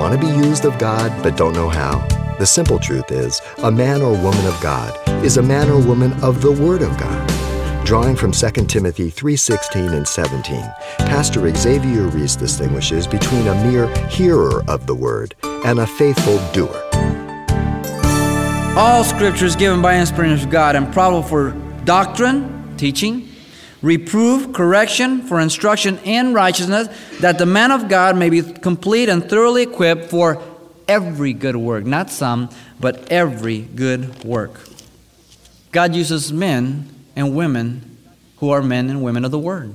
Want to be used of God but don't know how? The simple truth is, a man or woman of God is a man or woman of the Word of God. Drawing from 2 Timothy 3:16 and 17, Pastor Xavier Reese distinguishes between a mere hearer of the word and a faithful doer. All scripture is given by inspiration of God and profitable for doctrine, teaching, reproof, correction, for instruction in righteousness, that the man of God may be complete and thoroughly equipped for every good work. Not some, but every good work. God uses men and women who are men and women of the Word.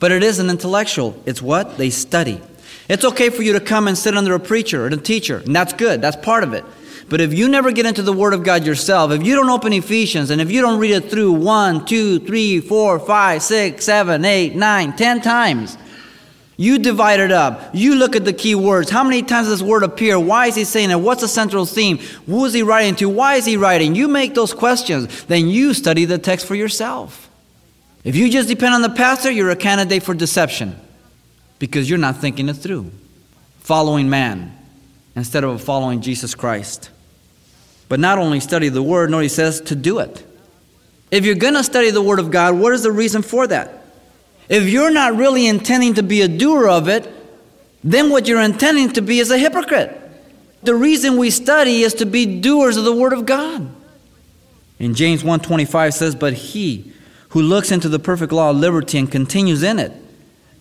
But it isn't intellectual. It's what? They study. It's okay for you to come and sit under a preacher or a teacher, and that's good. That's part of it. But if you never get into the Word of God yourself, if you don't open Ephesians, and if you don't read it through one, two, three, four, five, six, seven, eight, nine, ten times, you divide it up. You look at the key words. How many times does this word appear? Why is he saying it? What's the central theme? Who is he writing to? Why is he writing? You make those questions. Then you study the text for yourself. If you just depend on the pastor, you're a candidate for deception because you're not thinking it through. Following man instead of following Jesus Christ. But not only study the word, no, he says to do it. If you're going to study the word of God, what is the reason for that? If you're not really intending to be a doer of it, then what you're intending to be is a hypocrite. The reason we study is to be doers of the word of God. In James 1:25 says, "But he who looks into the perfect law of liberty and continues in it,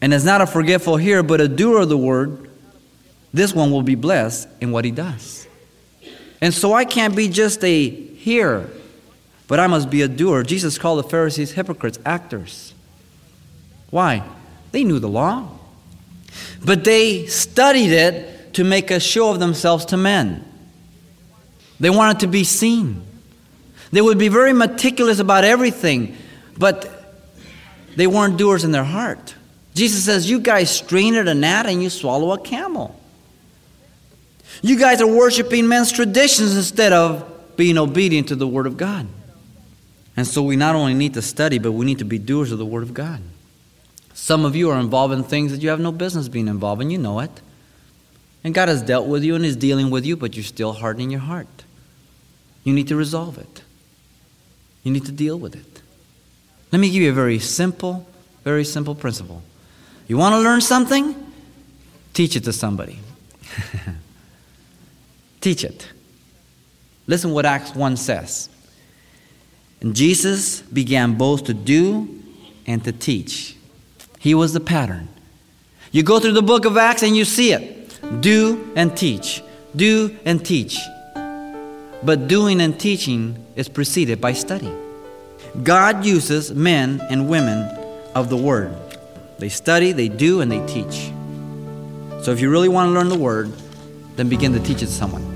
and is not a forgetful hearer but a doer of the word, this one will be blessed in what he does." And so I can't be just a hearer, but I must be a doer. Jesus called the Pharisees hypocrites, actors. Why? They knew the law. But they studied it to make a show of themselves to men. They wanted to be seen. They would be very meticulous about everything, but they weren't doers in their heart. Jesus says, You guys strain at a gnat and you swallow a camel. You guys are worshiping men's traditions instead of being obedient to the Word of God. And so we not only need to study, but we need to be doers of the Word of God. Some of you are involved in things that you have no business being involved in. You know it. And God has dealt with you and is dealing with you, but you're still hardening your heart. You need to resolve it. You need to deal with it. Let me give you a very simple, very simple principle. You want to learn something? Teach it to somebody. Teach it. Listen what Acts 1 says. And Jesus began both to do and to teach. He was the pattern. You go through the book of Acts and you see it. Do and teach. Do and teach. But doing and teaching is preceded by study. God uses men and women of the Word. They study, they do, and they teach. So if you really want to learn the Word, then begin to teach it to someone.